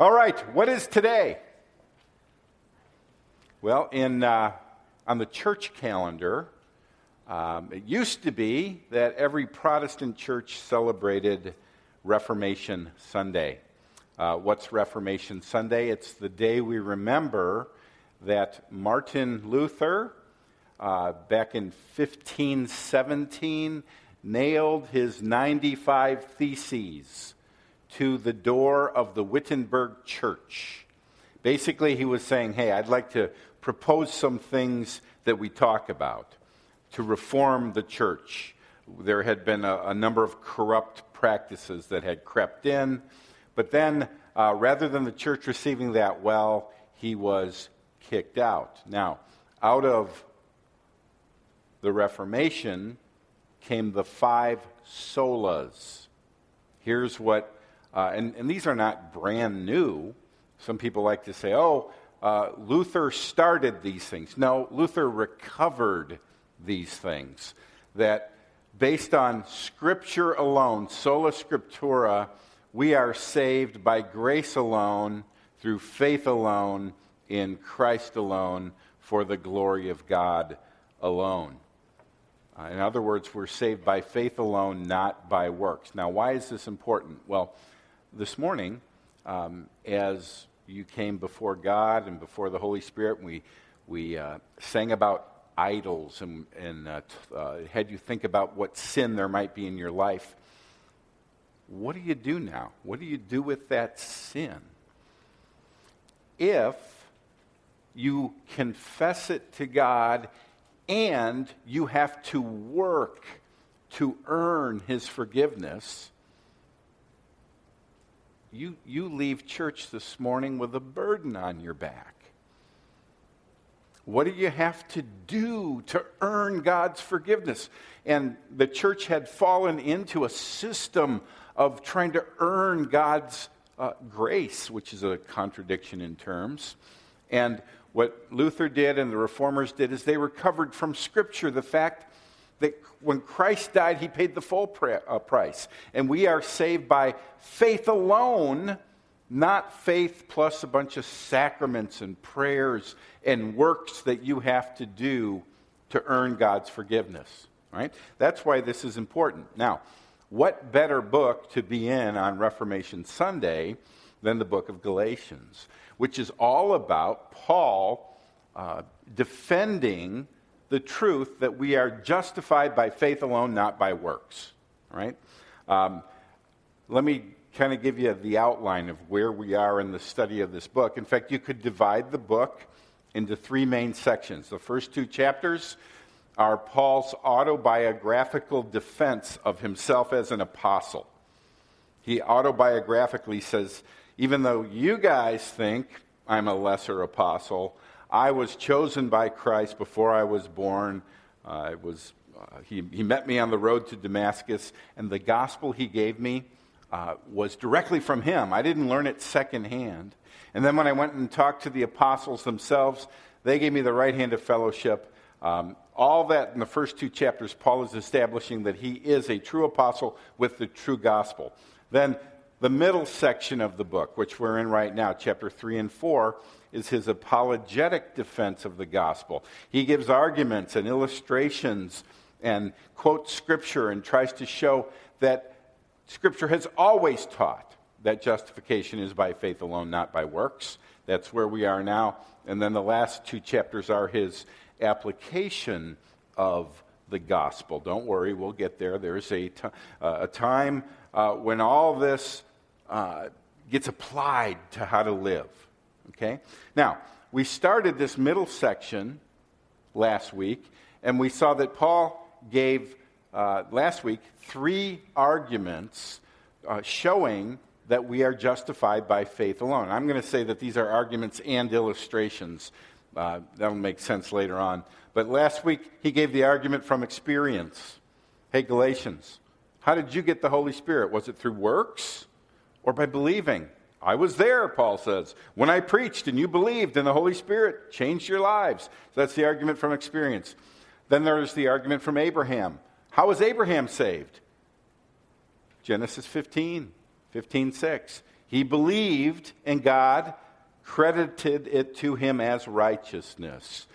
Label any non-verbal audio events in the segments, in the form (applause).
All right, what is today? Well, in, uh, on the church calendar, um, it used to be that every Protestant church celebrated Reformation Sunday. Uh, what's Reformation Sunday? It's the day we remember that Martin Luther, uh, back in 1517, nailed his 95 Theses to the door of the Wittenberg Church. Basically, he was saying, Hey, I'd like to propose some things that we talk about to reform the church. There had been a, a number of corrupt practices that had crept in, but then uh, rather than the church receiving that well, he was kicked out. Now, out of the Reformation came the five solas. Here's what, uh, and, and these are not brand new. Some people like to say, oh, uh, Luther started these things. No, Luther recovered these things. That based on Scripture alone, sola scriptura, we are saved by grace alone, through faith alone, in Christ alone, for the glory of God alone. Uh, in other words, we're saved by faith alone, not by works. Now, why is this important? Well, this morning, um, as you came before God and before the Holy Spirit, we, we uh, sang about idols and, and uh, t- uh, had you think about what sin there might be in your life. What do you do now? What do you do with that sin? If you confess it to God and you have to work to earn his forgiveness, you, you leave church this morning with a burden on your back. What do you have to do to earn God's forgiveness? And the church had fallen into a system of trying to earn God's uh, grace, which is a contradiction in terms. And what Luther did and the reformers did is they recovered from Scripture the fact that when Christ died, he paid the full uh, price. And we are saved by faith alone, not faith plus a bunch of sacraments and prayers and works that you have to do to earn God's forgiveness. Right? That's why this is important. Now, what better book to be in on Reformation Sunday than the book of Galatians, which is all about Paul uh, defending the truth that we are justified by faith alone, not by works. Right? Um, let me kind of give you the outline of where we are in the study of this book. In fact, you could divide the book into three main sections. The first two chapters are Paul's autobiographical defense of himself as an apostle. He autobiographically says, even though you guys think I'm a lesser apostle, I was chosen by Christ before I was born. Uh, was, uh, he, he met me on the road to Damascus, and the gospel he gave me uh, was directly from him. I didn't learn it secondhand. And then when I went and talked to the apostles themselves, they gave me the right hand of fellowship. Um, all that in the first two chapters, Paul is establishing that he is a true apostle with the true gospel. Then the middle section of the book, which we're in right now, chapter 3 and 4, is his apologetic defense of the gospel. He gives arguments and illustrations and quotes scripture and tries to show that scripture has always taught that justification is by faith alone, not by works. That's where we are now. And then the last two chapters are his application of the gospel. Don't worry, we'll get there. There's a, t- uh, a time uh, when all this uh, gets applied to how to live. Okay? Now, we started this middle section last week, and we saw that Paul gave uh, last week three arguments uh, showing that we are justified by faith alone. I'm going to say that these are arguments and illustrations uh, that'll make sense later on. But last week, he gave the argument from experience. Hey, Galatians, how did you get the Holy Spirit? Was it through works or by believing? I was there, Paul says, when I preached and you believed and the Holy Spirit changed your lives. So that's the argument from experience. Then there's the argument from Abraham. How was Abraham saved? Genesis 15, 15, 6. He believed, and God credited it to him as righteousness.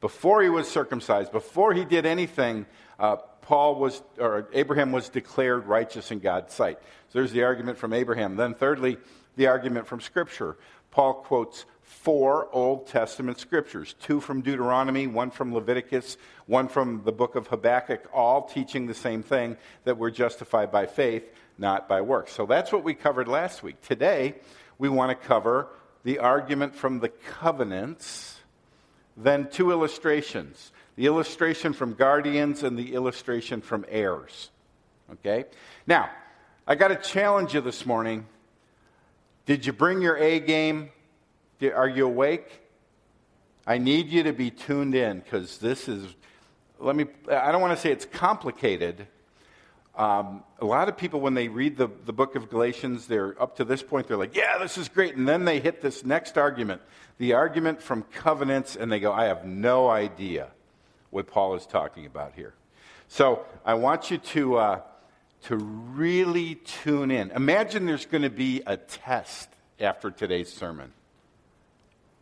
Before he was circumcised, before he did anything, uh, Paul was, or Abraham was declared righteous in God's sight. So there's the argument from Abraham. Then, thirdly, the argument from Scripture. Paul quotes four Old Testament scriptures two from Deuteronomy, one from Leviticus, one from the book of Habakkuk, all teaching the same thing that we're justified by faith, not by works. So that's what we covered last week. Today, we want to cover the argument from the covenants, then two illustrations the illustration from guardians and the illustration from heirs. Okay? Now, I got to challenge you this morning. Did you bring your A game? Are you awake? I need you to be tuned in because this is, let me, I don't want to say it's complicated. Um, a lot of people, when they read the, the book of Galatians, they're up to this point, they're like, yeah, this is great. And then they hit this next argument, the argument from covenants, and they go, I have no idea what Paul is talking about here. So I want you to, uh, to really tune in. Imagine there's going to be a test after today's sermon,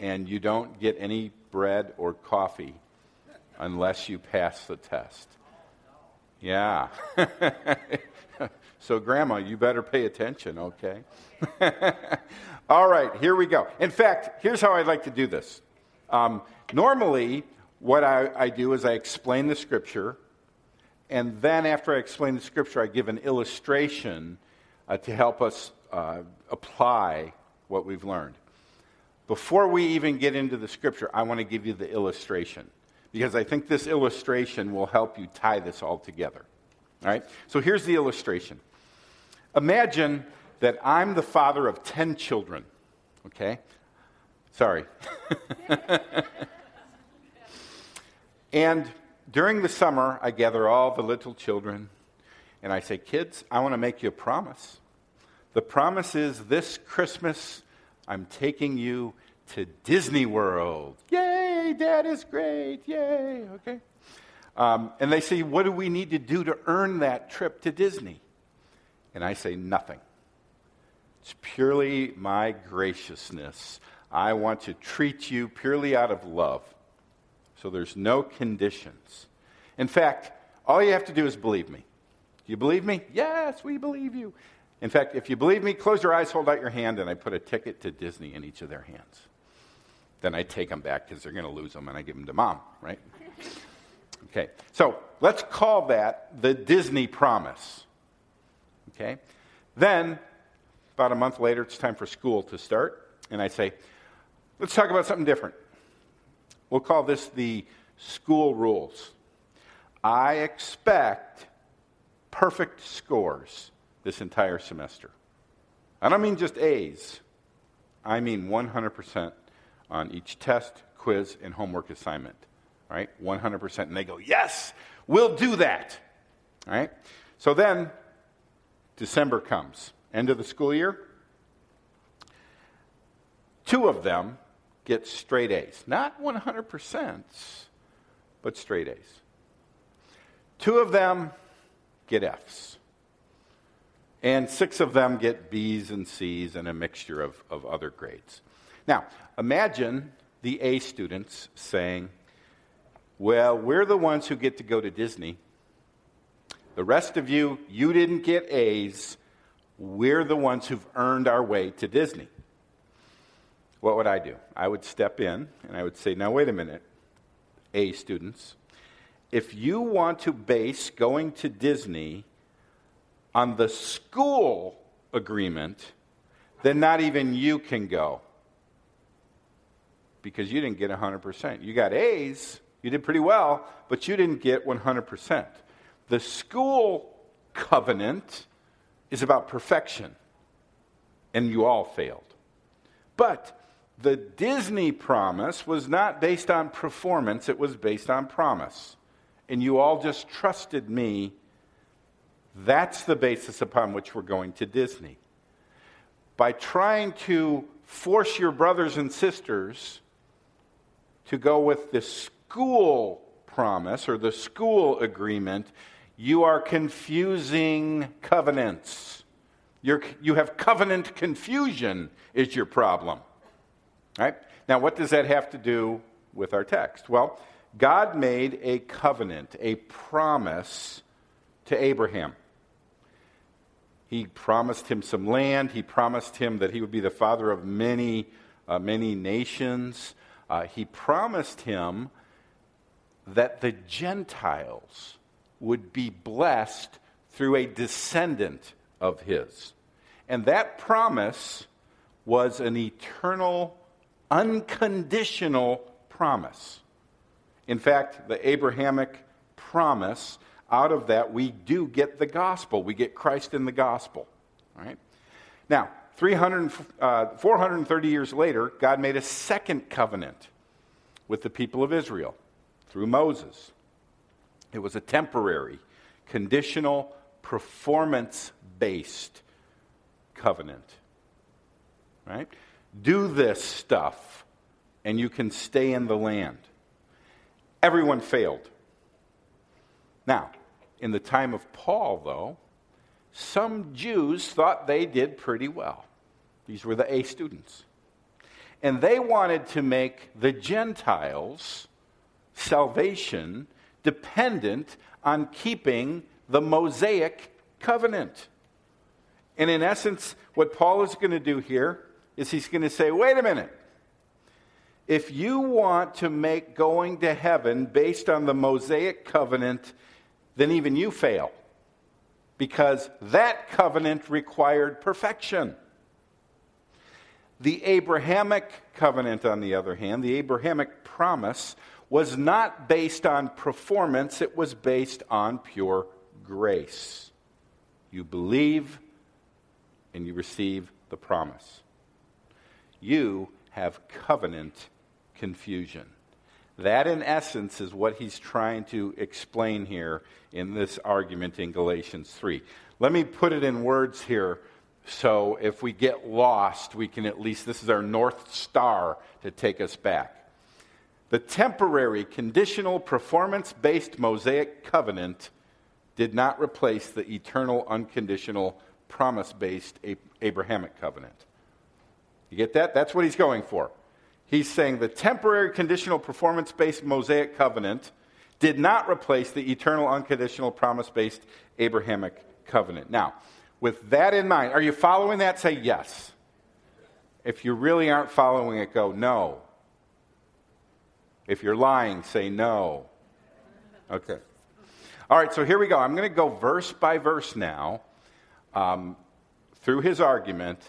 and you don't get any bread or coffee unless you pass the test. Yeah. (laughs) so, Grandma, you better pay attention, okay? (laughs) All right, here we go. In fact, here's how I'd like to do this. Um, normally, what I, I do is I explain the scripture, and then after I explain the scripture, I give an illustration uh, to help us uh, apply what we've learned. Before we even get into the scripture, I want to give you the illustration because I think this illustration will help you tie this all together. All right? So here's the illustration. Imagine that I'm the father of 10 children, okay? Sorry. (laughs) and during the summer, I gather all the little children and I say, Kids, I want to make you a promise. The promise is this Christmas, I'm taking you to Disney World. Yay, Dad is great. Yay, okay. Um, and they say, What do we need to do to earn that trip to Disney? And I say, Nothing. It's purely my graciousness. I want to treat you purely out of love. So there's no conditions. In fact, all you have to do is believe me. Do you believe me? Yes, we believe you. In fact, if you believe me, close your eyes, hold out your hand, and I put a ticket to Disney in each of their hands. Then I take them back because they're going to lose them, and I give them to mom, right? (laughs) Okay, so let's call that the Disney promise. Okay, then about a month later, it's time for school to start, and I say, let's talk about something different. We'll call this the school rules. I expect perfect scores this entire semester. I don't mean just A's, I mean 100% on each test, quiz, and homework assignment. Right, 100%. And they go, yes, we'll do that. All right, so then December comes, end of the school year. Two of them get straight A's. Not 100%, but straight A's. Two of them get F's. And six of them get B's and C's and a mixture of, of other grades. Now, imagine the A students saying, Well, we're the ones who get to go to Disney. The rest of you, you didn't get A's. We're the ones who've earned our way to Disney. What would I do? I would step in and I would say, Now, wait a minute, A students. If you want to base going to Disney on the school agreement, then not even you can go because you didn't get 100%. You got A's, you did pretty well, but you didn't get 100%. The school covenant is about perfection, and you all failed. But the Disney promise was not based on performance, it was based on promise. And you all just trusted me that's the basis upon which we're going to Disney. By trying to force your brothers and sisters to go with the school promise or the school agreement, you are confusing covenants. You're, you have covenant confusion, is your problem. Now, what does that have to do with our text? Well, God made a covenant, a promise to Abraham. He promised him some land. He promised him that he would be the father of many, uh, many nations. Uh, he promised him that the Gentiles would be blessed through a descendant of his. And that promise was an eternal, unconditional promise. In fact, the Abrahamic promise, out of that, we do get the gospel. We get Christ in the gospel. Right Now, 300, uh, 430 years later, God made a second covenant with the people of Israel through Moses. It was a temporary, conditional, performance based covenant. Right? Do this stuff, and you can stay in the land. Everyone failed. Now, in the time of Paul, though, some Jews thought they did pretty well. These were the A students. And they wanted to make the Gentiles' salvation dependent on keeping the Mosaic covenant. And in essence, what Paul is going to do here is he's going to say, wait a minute. If you want to make going to heaven based on the Mosaic covenant, then even you fail. Because that covenant required perfection. The Abrahamic covenant, on the other hand, the Abrahamic promise, was not based on performance, it was based on pure grace. You believe and you receive the promise. You have covenant confusion. That, in essence, is what he's trying to explain here in this argument in Galatians 3. Let me put it in words here so if we get lost, we can at least, this is our North Star to take us back. The temporary, conditional, performance based Mosaic covenant did not replace the eternal, unconditional, promise based Abrahamic covenant. You get that? That's what he's going for. He's saying the temporary, conditional, performance based Mosaic covenant did not replace the eternal, unconditional, promise based Abrahamic covenant. Now, with that in mind, are you following that? Say yes. If you really aren't following it, go no. If you're lying, say no. Okay. All right, so here we go. I'm going to go verse by verse now um, through his argument,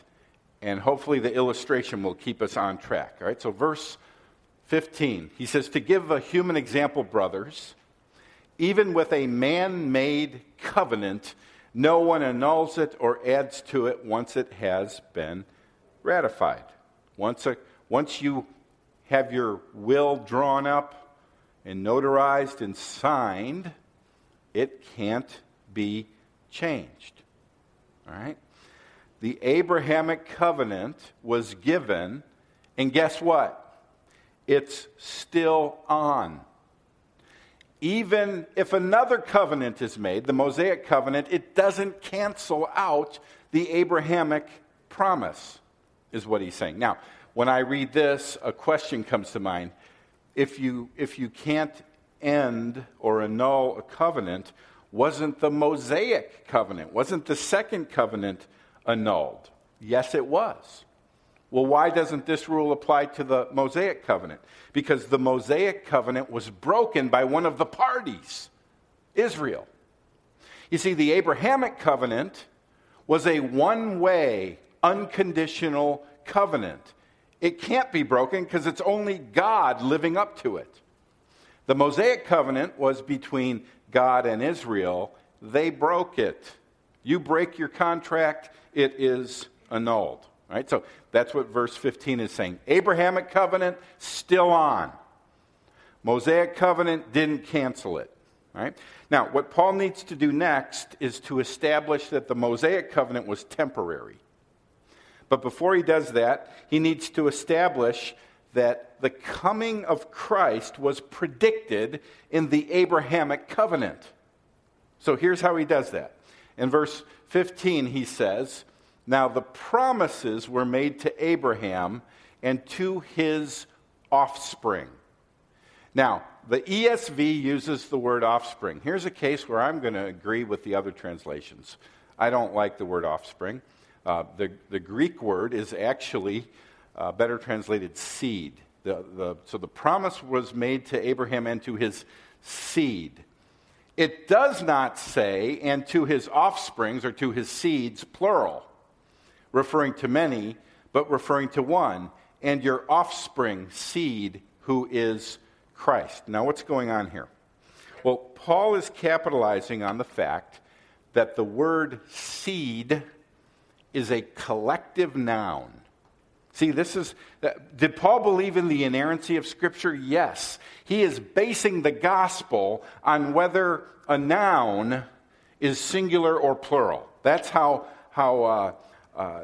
and hopefully the illustration will keep us on track. All right, so verse 15, he says, To give a human example, brothers, even with a man made covenant, no one annuls it or adds to it once it has been ratified. Once, a, once you have your will drawn up and notarized and signed, it can't be changed. All right? The Abrahamic covenant was given, and guess what? It's still on. Even if another covenant is made, the Mosaic covenant, it doesn't cancel out the Abrahamic promise, is what he's saying. Now, when I read this, a question comes to mind. If you, if you can't end or annul a covenant, wasn't the Mosaic covenant, wasn't the second covenant annulled? Yes, it was. Well, why doesn't this rule apply to the Mosaic covenant? Because the Mosaic covenant was broken by one of the parties, Israel. You see, the Abrahamic covenant was a one way, unconditional covenant. It can't be broken because it's only God living up to it. The Mosaic covenant was between God and Israel, they broke it. You break your contract, it is annulled. Right? So that's what verse 15 is saying. Abrahamic covenant, still on. Mosaic covenant didn't cancel it. Right? Now, what Paul needs to do next is to establish that the Mosaic covenant was temporary. But before he does that, he needs to establish that the coming of Christ was predicted in the Abrahamic covenant. So here's how he does that. In verse 15, he says, Now, the promises were made to Abraham and to his offspring. Now, the ESV uses the word offspring. Here's a case where I'm going to agree with the other translations. I don't like the word offspring. Uh, the, the Greek word is actually uh, better translated seed. The, the, so the promise was made to Abraham and to his seed. It does not say, and to his offsprings or to his seeds, plural, referring to many, but referring to one, and your offspring, seed, who is Christ. Now, what's going on here? Well, Paul is capitalizing on the fact that the word seed is a collective noun. See, this is. Did Paul believe in the inerrancy of Scripture? Yes. He is basing the gospel on whether a noun is singular or plural. That's how, how uh, uh,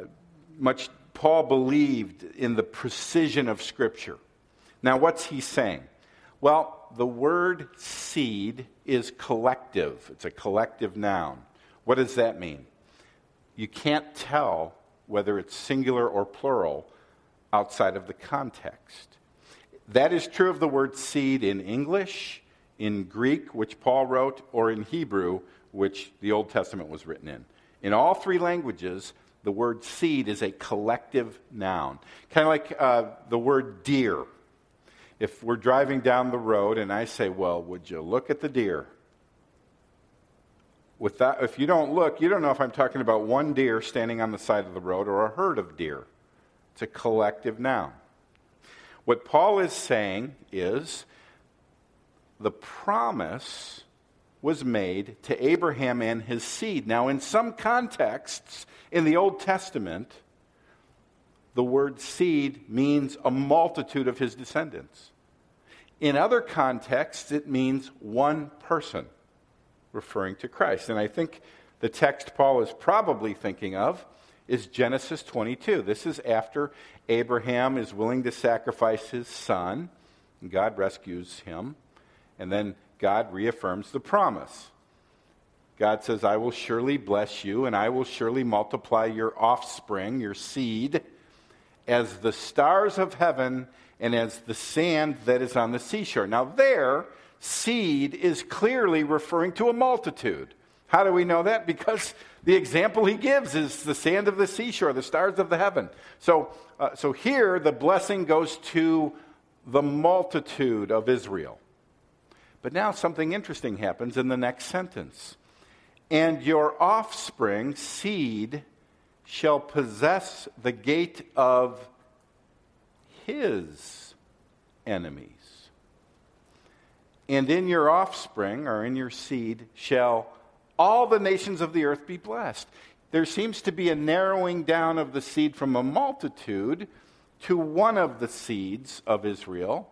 much Paul believed in the precision of Scripture. Now, what's he saying? Well, the word seed is collective, it's a collective noun. What does that mean? You can't tell whether it's singular or plural outside of the context. That is true of the word seed in English, in Greek, which Paul wrote, or in Hebrew, which the Old Testament was written in. In all three languages, the word seed is a collective noun. Kind of like uh, the word deer. If we're driving down the road and I say, Well, would you look at the deer? With that, if you don't look, you don't know if I'm talking about one deer standing on the side of the road or a herd of deer. It's a collective noun. What Paul is saying is the promise was made to Abraham and his seed. Now, in some contexts in the Old Testament, the word seed means a multitude of his descendants. In other contexts, it means one person, referring to Christ. And I think the text Paul is probably thinking of is Genesis 22. This is after Abraham is willing to sacrifice his son, and God rescues him, and then God reaffirms the promise. God says, I will surely bless you, and I will surely multiply your offspring, your seed, as the stars of heaven and as the sand that is on the seashore. Now, there, seed is clearly referring to a multitude. How do we know that? Because the example he gives is the sand of the seashore, the stars of the heaven. So, uh, so here, the blessing goes to the multitude of Israel. But now something interesting happens in the next sentence. And your offspring, seed, shall possess the gate of his enemies. And in your offspring, or in your seed, shall all the nations of the earth be blessed. There seems to be a narrowing down of the seed from a multitude to one of the seeds of Israel.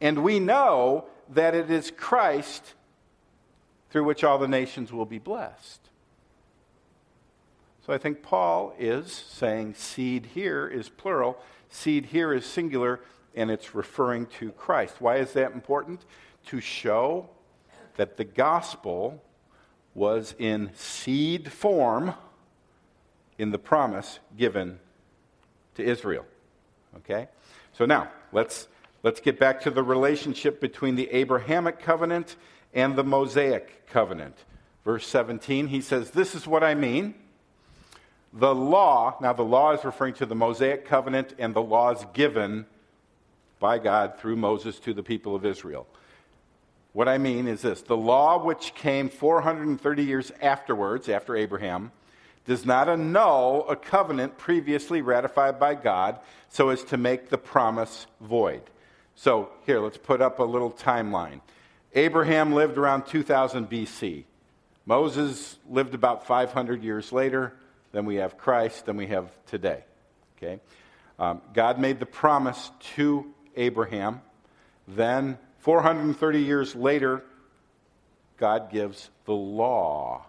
And we know that it is Christ through which all the nations will be blessed. So I think Paul is saying seed here is plural, seed here is singular, and it's referring to Christ. Why is that important? To show that the gospel was in seed form in the promise given to Israel. Okay? So now, let's, let's get back to the relationship between the Abrahamic covenant and the Mosaic covenant. Verse 17, he says, This is what I mean. The law, now the law is referring to the Mosaic covenant and the laws given by God through Moses to the people of Israel. What I mean is this the law which came 430 years afterwards, after Abraham, does not annul a covenant previously ratified by God so as to make the promise void. So, here, let's put up a little timeline. Abraham lived around 2000 BC. Moses lived about 500 years later. Then we have Christ. Then we have today. Okay? Um, God made the promise to Abraham. Then 430 years later, God gives the law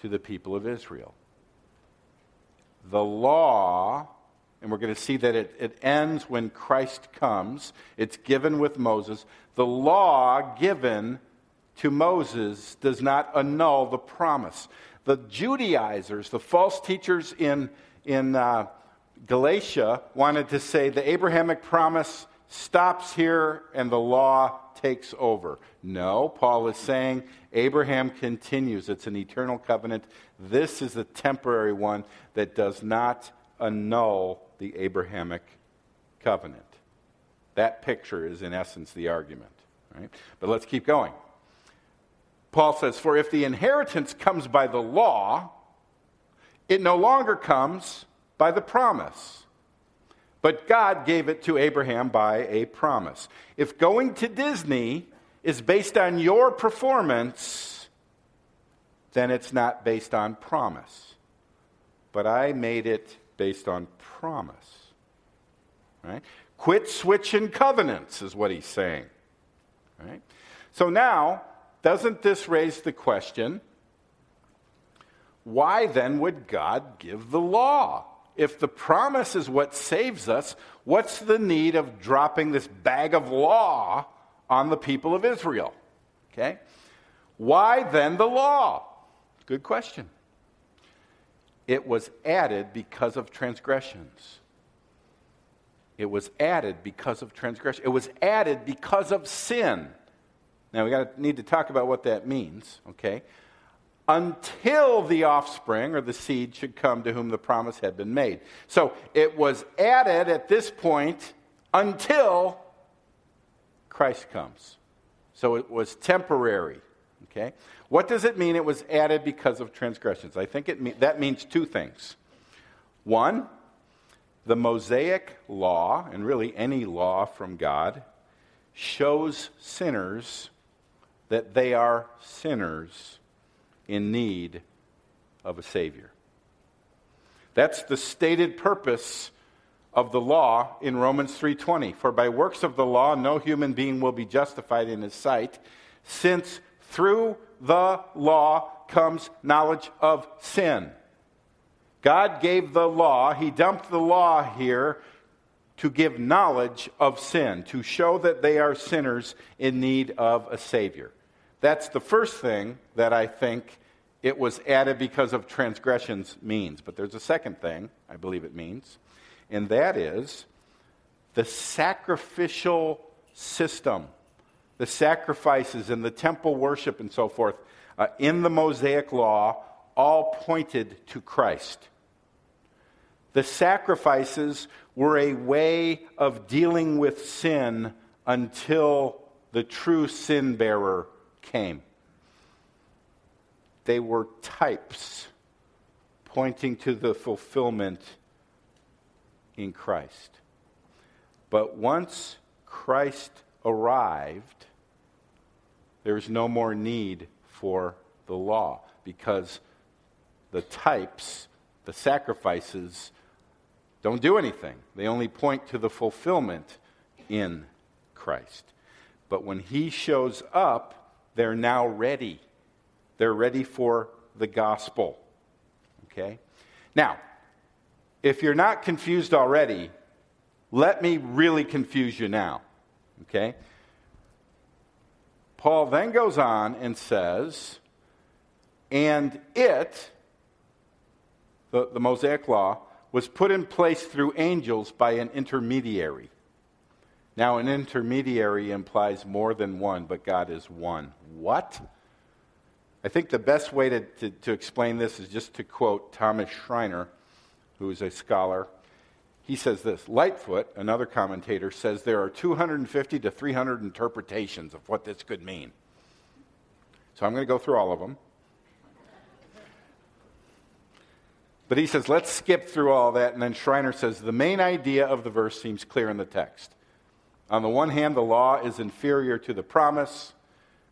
to the people of Israel. The law, and we're going to see that it, it ends when Christ comes, it's given with Moses. The law given to Moses does not annul the promise. The Judaizers, the false teachers in, in uh, Galatia, wanted to say the Abrahamic promise stops here and the law takes over. No, Paul is saying Abraham continues. It's an eternal covenant. This is a temporary one that does not annul the Abrahamic covenant. That picture is, in essence, the argument. Right? But let's keep going. Paul says, For if the inheritance comes by the law, it no longer comes by the promise. But God gave it to Abraham by a promise. If going to Disney is based on your performance, then it's not based on promise. But I made it based on promise. Right? Quit switching covenants, is what he's saying. Right? So now, doesn't this raise the question why then would God give the law? If the promise is what saves us, what's the need of dropping this bag of law on the people of Israel? Okay? Why then the law? Good question. It was added because of transgressions. It was added because of transgression. It was added because of sin. Now we got to need to talk about what that means, okay? Until the offspring or the seed should come to whom the promise had been made. So it was added at this point until Christ comes. So it was temporary. Okay? What does it mean it was added because of transgressions? I think it that means two things. One, the Mosaic law, and really any law from God, shows sinners that they are sinners in need of a Savior. That's the stated purpose of the law in Romans 3:20 for by works of the law no human being will be justified in his sight since through the law comes knowledge of sin. God gave the law, he dumped the law here to give knowledge of sin, to show that they are sinners in need of a savior. That's the first thing that I think it was added because of transgressions means. But there's a second thing I believe it means, and that is the sacrificial system, the sacrifices and the temple worship and so forth uh, in the Mosaic law all pointed to Christ. The sacrifices were a way of dealing with sin until the true sin bearer came. They were types pointing to the fulfillment in Christ. But once Christ arrived, there's no more need for the law because the types, the sacrifices, don't do anything. They only point to the fulfillment in Christ. But when he shows up, they're now ready. They're ready for the gospel. Okay? Now, if you're not confused already, let me really confuse you now. Okay? Paul then goes on and says, and it, the, the Mosaic Law, was put in place through angels by an intermediary. Now, an intermediary implies more than one, but God is one. What? I think the best way to, to, to, explain this is just to quote Thomas Schreiner, who is a scholar. He says this Lightfoot, another commentator, says there are 250 to 300 interpretations of what this could mean. So I'm going to go through all of them. But he says, let's skip through all that. And then Schreiner says, the main idea of the verse seems clear in the text. On the one hand, the law is inferior to the promise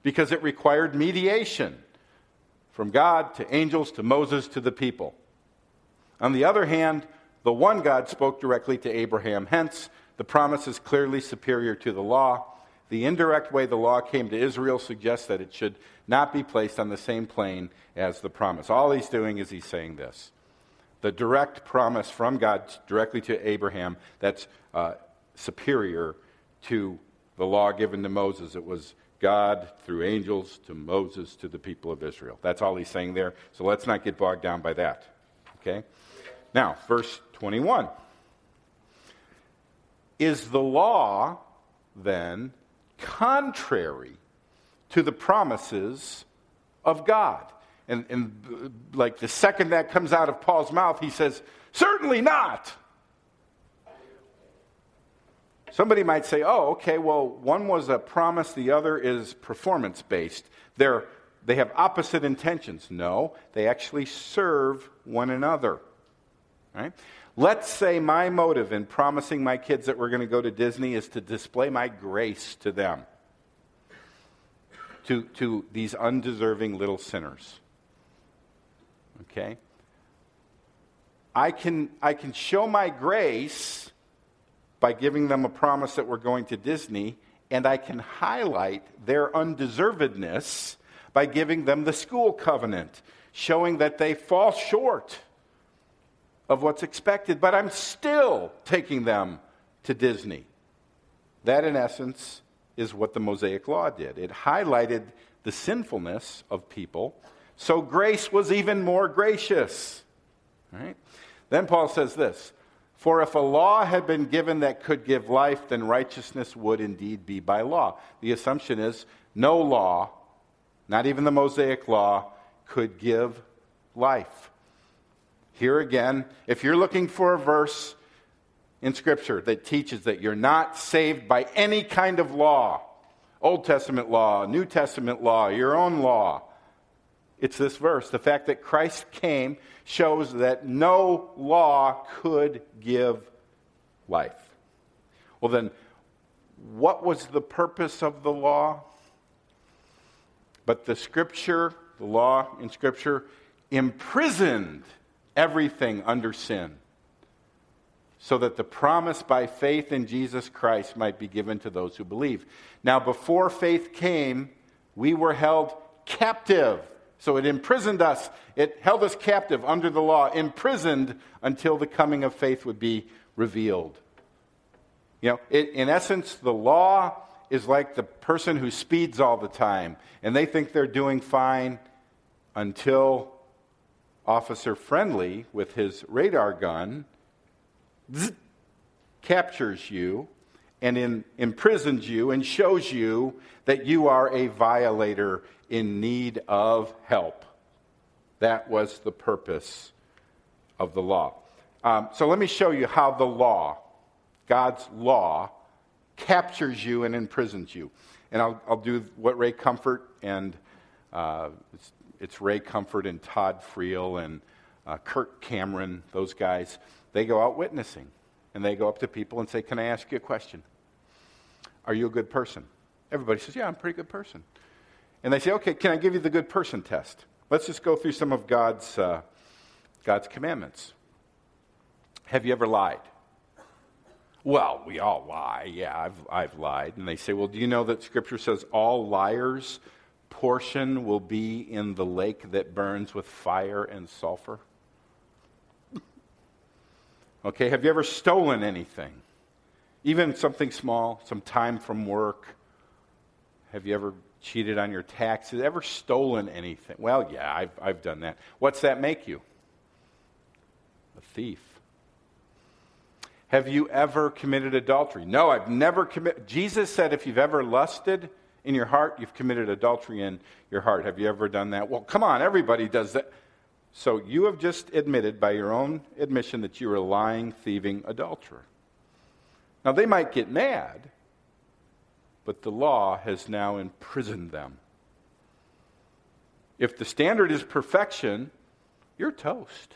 because it required mediation from God to angels to Moses to the people. On the other hand, the one God spoke directly to Abraham. Hence, the promise is clearly superior to the law. The indirect way the law came to Israel suggests that it should not be placed on the same plane as the promise. All he's doing is he's saying this. The direct promise from God directly to Abraham that's uh, superior to the law given to Moses. It was God through angels to Moses to the people of Israel. That's all he's saying there. So let's not get bogged down by that. Okay? Now, verse 21. Is the law then contrary to the promises of God? And, and like the second that comes out of Paul's mouth, he says, Certainly not. Somebody might say, oh, okay, well, one was a promise, the other is performance based. They're, they have opposite intentions. No, they actually serve one another. Right? Let's say my motive in promising my kids that we're going to go to Disney is to display my grace to them, to, to these undeserving little sinners. Okay? I can, I can show my grace by giving them a promise that we're going to Disney, and I can highlight their undeservedness by giving them the school covenant, showing that they fall short of what's expected, but I'm still taking them to Disney. That, in essence, is what the Mosaic Law did. It highlighted the sinfulness of people, so grace was even more gracious. Right? Then Paul says this For if a law had been given that could give life, then righteousness would indeed be by law. The assumption is no law, not even the Mosaic law, could give life. Here again, if you're looking for a verse in Scripture that teaches that you're not saved by any kind of law, Old Testament law, New Testament law, your own law, it's this verse. The fact that Christ came shows that no law could give life. Well, then, what was the purpose of the law? But the scripture, the law in scripture, imprisoned everything under sin so that the promise by faith in Jesus Christ might be given to those who believe. Now, before faith came, we were held captive so it imprisoned us. It held us captive under the law, imprisoned until the coming of faith would be revealed. You know, it, in essence, the law is like the person who speeds all the time, and they think they're doing fine until Officer Friendly, with his radar gun, zzz, captures you and in, imprisons you and shows you that you are a violator in need of help. That was the purpose of the law. Um, so let me show you how the law, God's law, captures you and imprisons you. And I'll, I'll do what Ray Comfort and uh, it's, it's, Ray Comfort and Todd Friel and uh, Kirk Cameron, those guys, they go out witnessing. And they go up to people and say, Can I ask you a question? Are you a good person? Everybody says, Yeah, I'm a pretty good person. And they say, Okay, can I give you the good person test? Let's just go through some of God's, uh, God's commandments. Have you ever lied? Well, we all lie. Yeah, I've, I've lied. And they say, Well, do you know that Scripture says all liars' portion will be in the lake that burns with fire and sulfur? (laughs) Okay, have you ever stolen anything? Even something small, some time from work. Have you ever cheated on your taxes? Ever stolen anything? Well, yeah, I've, I've done that. What's that make you? A thief. Have you ever committed adultery? No, I've never committed. Jesus said if you've ever lusted in your heart, you've committed adultery in your heart. Have you ever done that? Well, come on, everybody does that. So you have just admitted by your own admission that you're a lying, thieving adulterer. Now, they might get mad, but the law has now imprisoned them. If the standard is perfection, you're toast.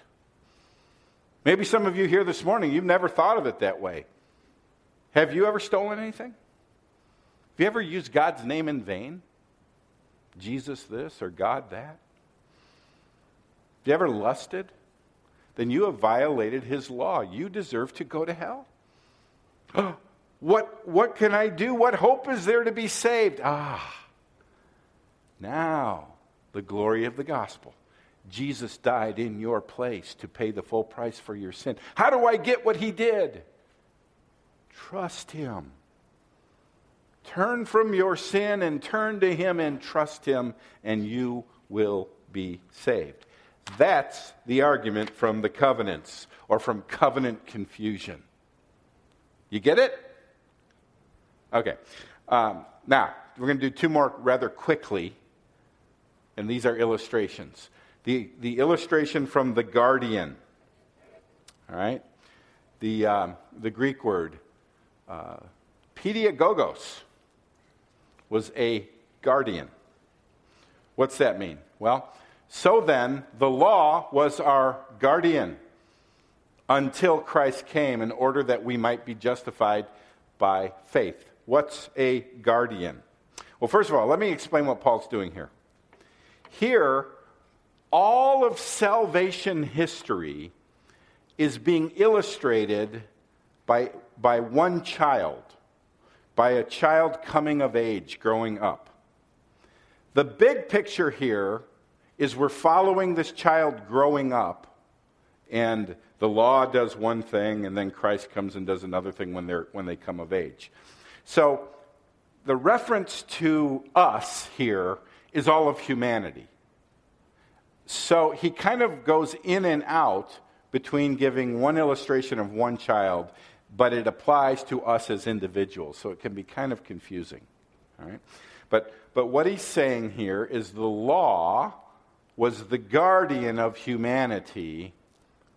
Maybe some of you here this morning, you've never thought of it that way. Have you ever stolen anything? Have you ever used God's name in vain? Jesus this or God that? Have you ever lusted? Then you have violated his law. You deserve to go to hell. (gasps) what, what can I do? What hope is there to be saved? Ah, now the glory of the gospel. Jesus died in your place to pay the full price for your sin. How do I get what he did? Trust him. Turn from your sin and turn to Him and trust Him, and you will be saved. That's the argument from the covenants or from covenant confusion. You get it? Okay. Um, now, we're going to do two more rather quickly, and these are illustrations. The, the illustration from The Guardian, all right? The, um, the Greek word, uh, pedagogos, was a guardian. What's that mean? Well, so then, the law was our guardian until Christ came in order that we might be justified by faith. What's a guardian? Well, first of all, let me explain what Paul's doing here. Here, all of salvation history is being illustrated by, by one child, by a child coming of age, growing up. The big picture here is we're following this child growing up, and the law does one thing, and then Christ comes and does another thing when, they're, when they come of age. So, the reference to us here is all of humanity. So, he kind of goes in and out between giving one illustration of one child, but it applies to us as individuals. So, it can be kind of confusing. All right? But, but what he's saying here is the law was the guardian of humanity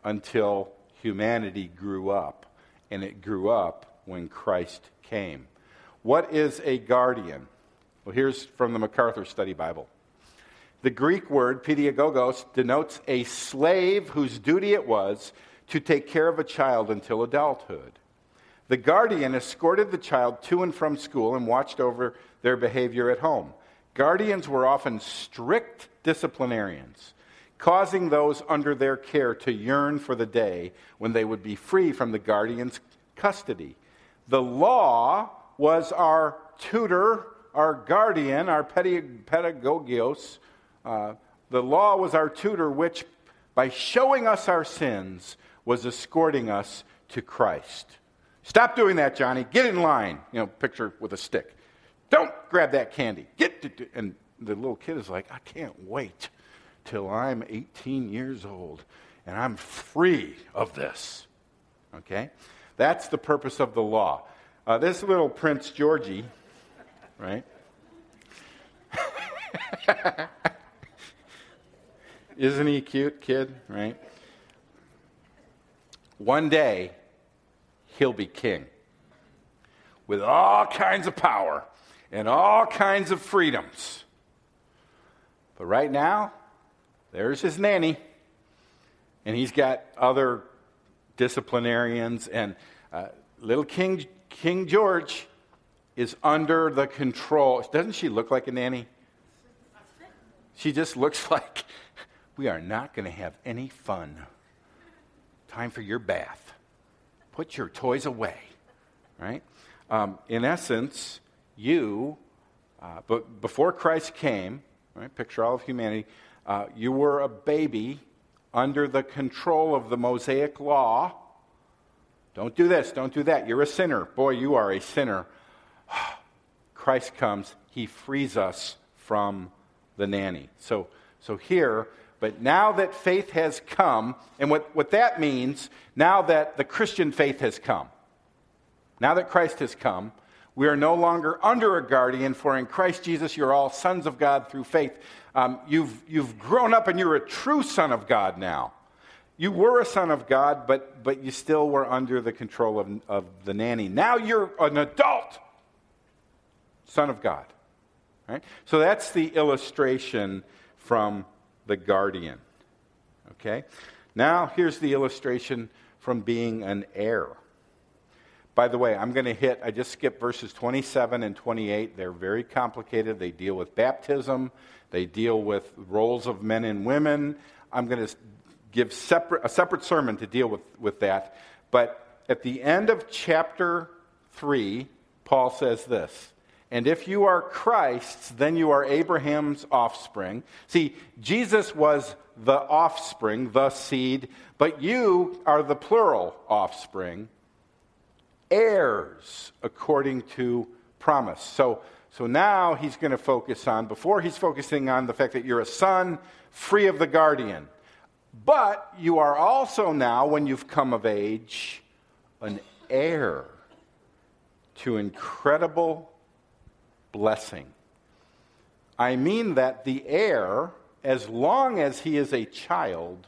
until humanity grew up. And it grew up when Christ came. What is a guardian? Well, here's from the MacArthur Study Bible. The Greek word, pedagogos, denotes a slave whose duty it was to take care of a child until adulthood. The guardian escorted the child to and from school and watched over their behavior at home. Guardians were often strict disciplinarians, causing those under their care to yearn for the day when they would be free from the guardian's custody. The law was our tutor, our guardian, our pedagogios. Uh, the law was our tutor, which, by showing us our sins, was escorting us to Christ. Stop doing that, Johnny. Get in line. You know, picture with a stick. Don't grab that candy. Get to, and the little kid is like, I can't wait till I'm 18 years old and I'm free of this. Okay? That's the purpose of the law. Uh, this little Prince Georgie, right? (laughs) Isn't he cute kid, right? One day, he'll be king with all kinds of power and all kinds of freedoms. But right now, there's his nanny, and he's got other disciplinarians, and uh, little King, King George is under the control. Doesn't she look like a nanny? She just looks (laughs) like we are not going to have any fun. Time for your bath. Put your toys away, right? Um, in essence, you, uh, but before Christ came, right, picture all of humanity, uh, you were a baby under the control of the Mosaic law. Don't do this, don't do that. You're a sinner. Boy, you are a sinner. (sighs) Christ comes, he frees us from the nanny. So, so here, but now that faith has come, and what, what that means, now that the Christian faith has come, now that Christ has come, we are no longer under a guardian, for in Christ Jesus you're all sons of God through faith. Um, you've, you've grown up and you're a true son of God now. You were a son of God, but, but you still were under the control of, of the nanny. Now you're an adult son of God. Right? So that's the illustration from the guardian. Okay? Now here's the illustration from being an heir. By the way, I'm going to hit, I just skipped verses 27 and 28. They're very complicated. They deal with baptism, they deal with roles of men and women. I'm going to give separate, a separate sermon to deal with, with that. But at the end of chapter 3, Paul says this. And if you are Christ's, then you are Abraham's offspring. See, Jesus was the offspring, the seed, but you are the plural offspring heirs according to promise. So, so now he's going to focus on, before he's focusing on the fact that you're a son, free of the guardian. But you are also now, when you've come of age, an heir to incredible blessing. I mean that the heir, as long as he is a child,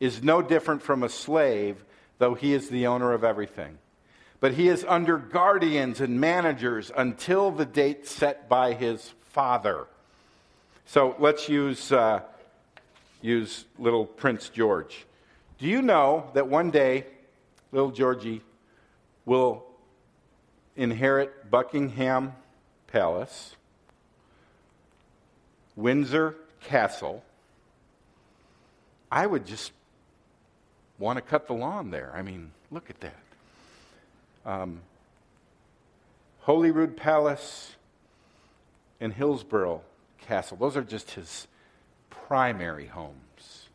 is no different from a slave, though he is the owner of everything. But he is under guardians and managers until the date set by his father. So let's use, uh, use little Prince George. Do you know that one day little Georgie will inherit Buckingham Palace, Windsor Castle? I would just want to cut the lawn there. I mean, look at that. Um, Holyrood Palace and Hillsborough Castle, those are just his primary homes.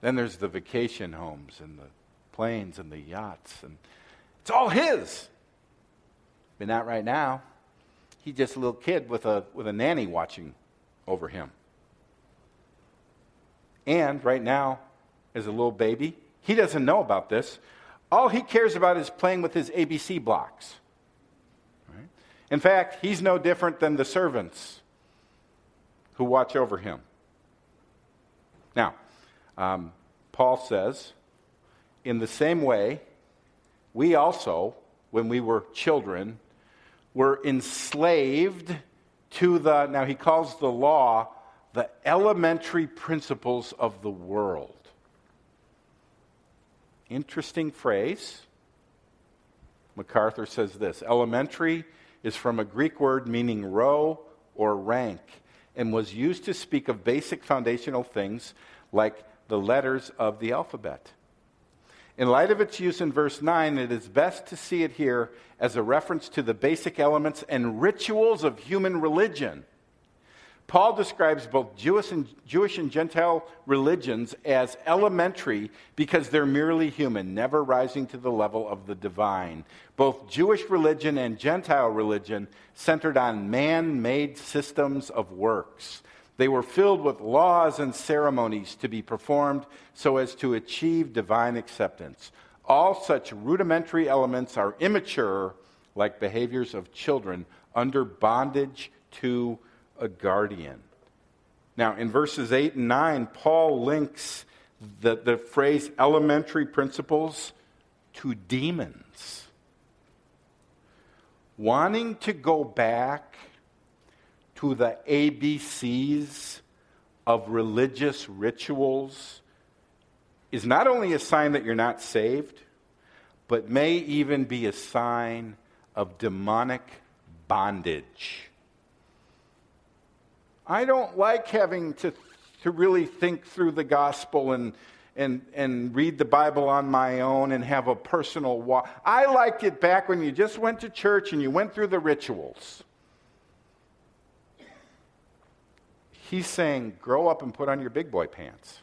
Then there's the vacation homes and the planes and the yachts, and it's all his. But not right now. He's just a little kid with a, with a nanny watching over him. And right now, as a little baby, he doesn't know about this. All he cares about is playing with his ABC blocks. In fact, he's no different than the servants who watch over him. Now, um, Paul says, in the same way, we also, when we were children, were enslaved to the, now he calls the law the elementary principles of the world. Interesting phrase. MacArthur says this elementary is from a Greek word meaning row or rank and was used to speak of basic foundational things like the letters of the alphabet. In light of its use in verse 9, it is best to see it here as a reference to the basic elements and rituals of human religion Paul describes both Jewish and, Jewish and Gentile religions as elementary because they're merely human, never rising to the level of the divine. Both Jewish religion and Gentile religion centered on man made systems of works. They were filled with laws and ceremonies to be performed so as to achieve divine acceptance. All such rudimentary elements are immature, like behaviors of children under bondage to a guardian. Now, in verses 8 and 9, Paul links the, the phrase elementary principles to demons. Wanting to go back to the ABCs of religious rituals is not only a sign that you're not saved, but may even be a sign of demonic bondage. I don't like having to, to really think through the gospel and, and, and read the Bible on my own and have a personal walk. I liked it back when you just went to church and you went through the rituals. He's saying, grow up and put on your big boy pants.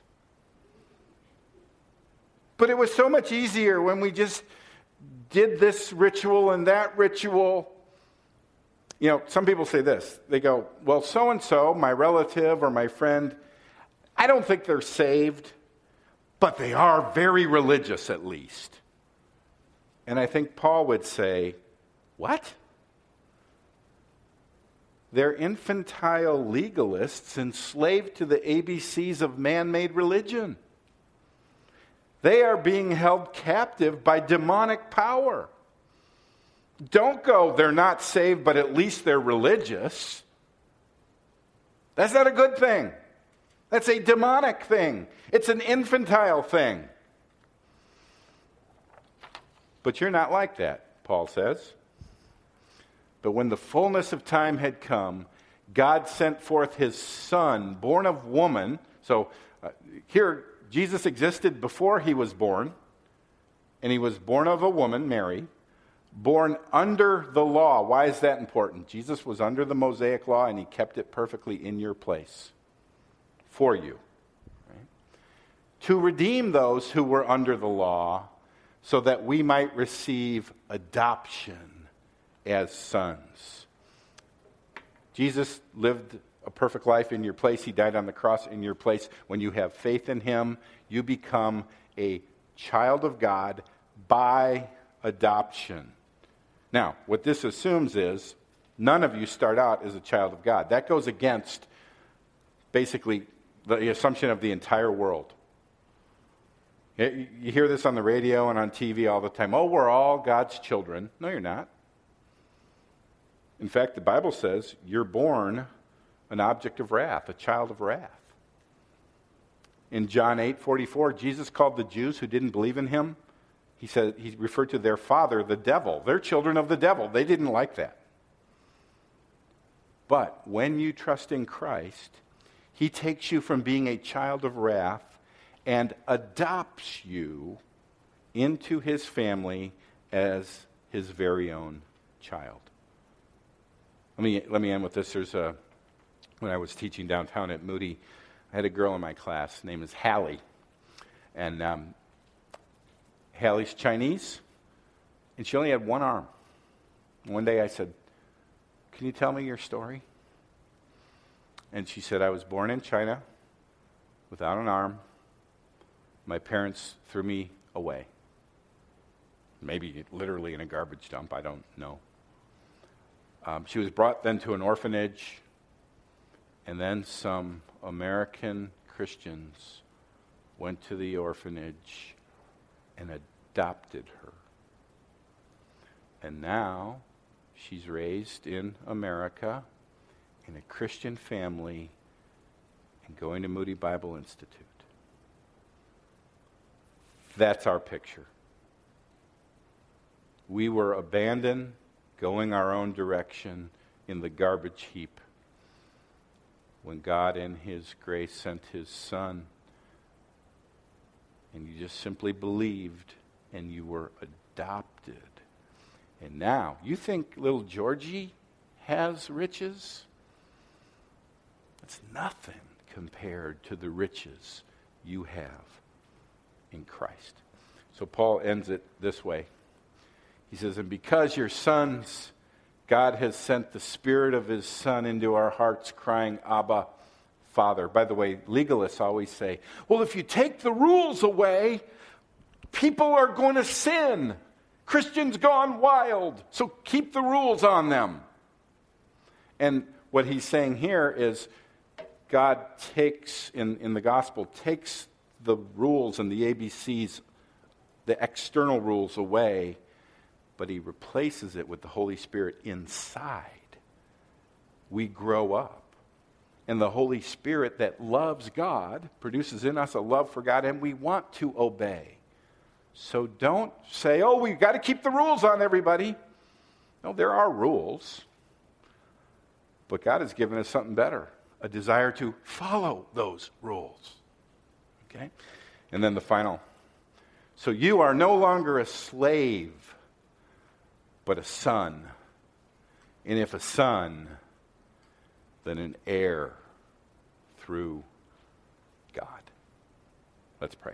But it was so much easier when we just did this ritual and that ritual you know, some people say this. They go, well, so and so, my relative or my friend, I don't think they're saved, but they are very religious at least. And I think Paul would say, what? They're infantile legalists enslaved to the ABCs of man made religion. They are being held captive by demonic power. Don't go, they're not saved, but at least they're religious. That's not a good thing. That's a demonic thing. It's an infantile thing. But you're not like that, Paul says. But when the fullness of time had come, God sent forth his son, born of woman. So uh, here, Jesus existed before he was born, and he was born of a woman, Mary born under the law. Why is that important? Jesus was under the Mosaic law and he kept it perfectly in your place for you. Right? To redeem those who were under the law, so that we might receive adoption as sons. Jesus lived a perfect life in your place. He died on the cross in your place. When you have faith in him, you become a child of God by adoption. Now, what this assumes is none of you start out as a child of God. That goes against basically the assumption of the entire world. You hear this on the radio and on TV all the time. Oh, we're all God's children. No, you're not. In fact, the Bible says you're born an object of wrath, a child of wrath. In John 8 44, Jesus called the Jews who didn't believe in him, he said he referred to their father, the devil. They're children of the devil. They didn't like that. But when you trust in Christ, he takes you from being a child of wrath and adopts you into his family as his very own child. Let me, let me end with this. There's a, when I was teaching downtown at Moody, I had a girl in my class. name is Hallie. And um, Hallie's Chinese, and she only had one arm. One day I said, Can you tell me your story? And she said, I was born in China without an arm. My parents threw me away. Maybe literally in a garbage dump, I don't know. Um, she was brought then to an orphanage, and then some American Christians went to the orphanage and adopted her. And now she's raised in America in a Christian family and going to Moody Bible Institute. That's our picture. We were abandoned, going our own direction in the garbage heap when God, in His grace, sent His Son. And you just simply believed and you were adopted. And now, you think little Georgie has riches? That's nothing compared to the riches you have in Christ. So Paul ends it this way. He says, And because your sons, God has sent the Spirit of His Son into our hearts, crying, Abba, Father. By the way, legalists always say, well, if you take the rules away, people are going to sin. Christians gone wild. So keep the rules on them. And what he's saying here is God takes, in, in the gospel, takes the rules and the ABCs, the external rules away, but he replaces it with the Holy Spirit inside. We grow up. And the Holy Spirit that loves God produces in us a love for God, and we want to obey. So don't say, oh, we've got to keep the rules on everybody. No, there are rules. But God has given us something better a desire to follow those rules. Okay? And then the final. So you are no longer a slave, but a son. And if a son, then an heir through God. Let's pray.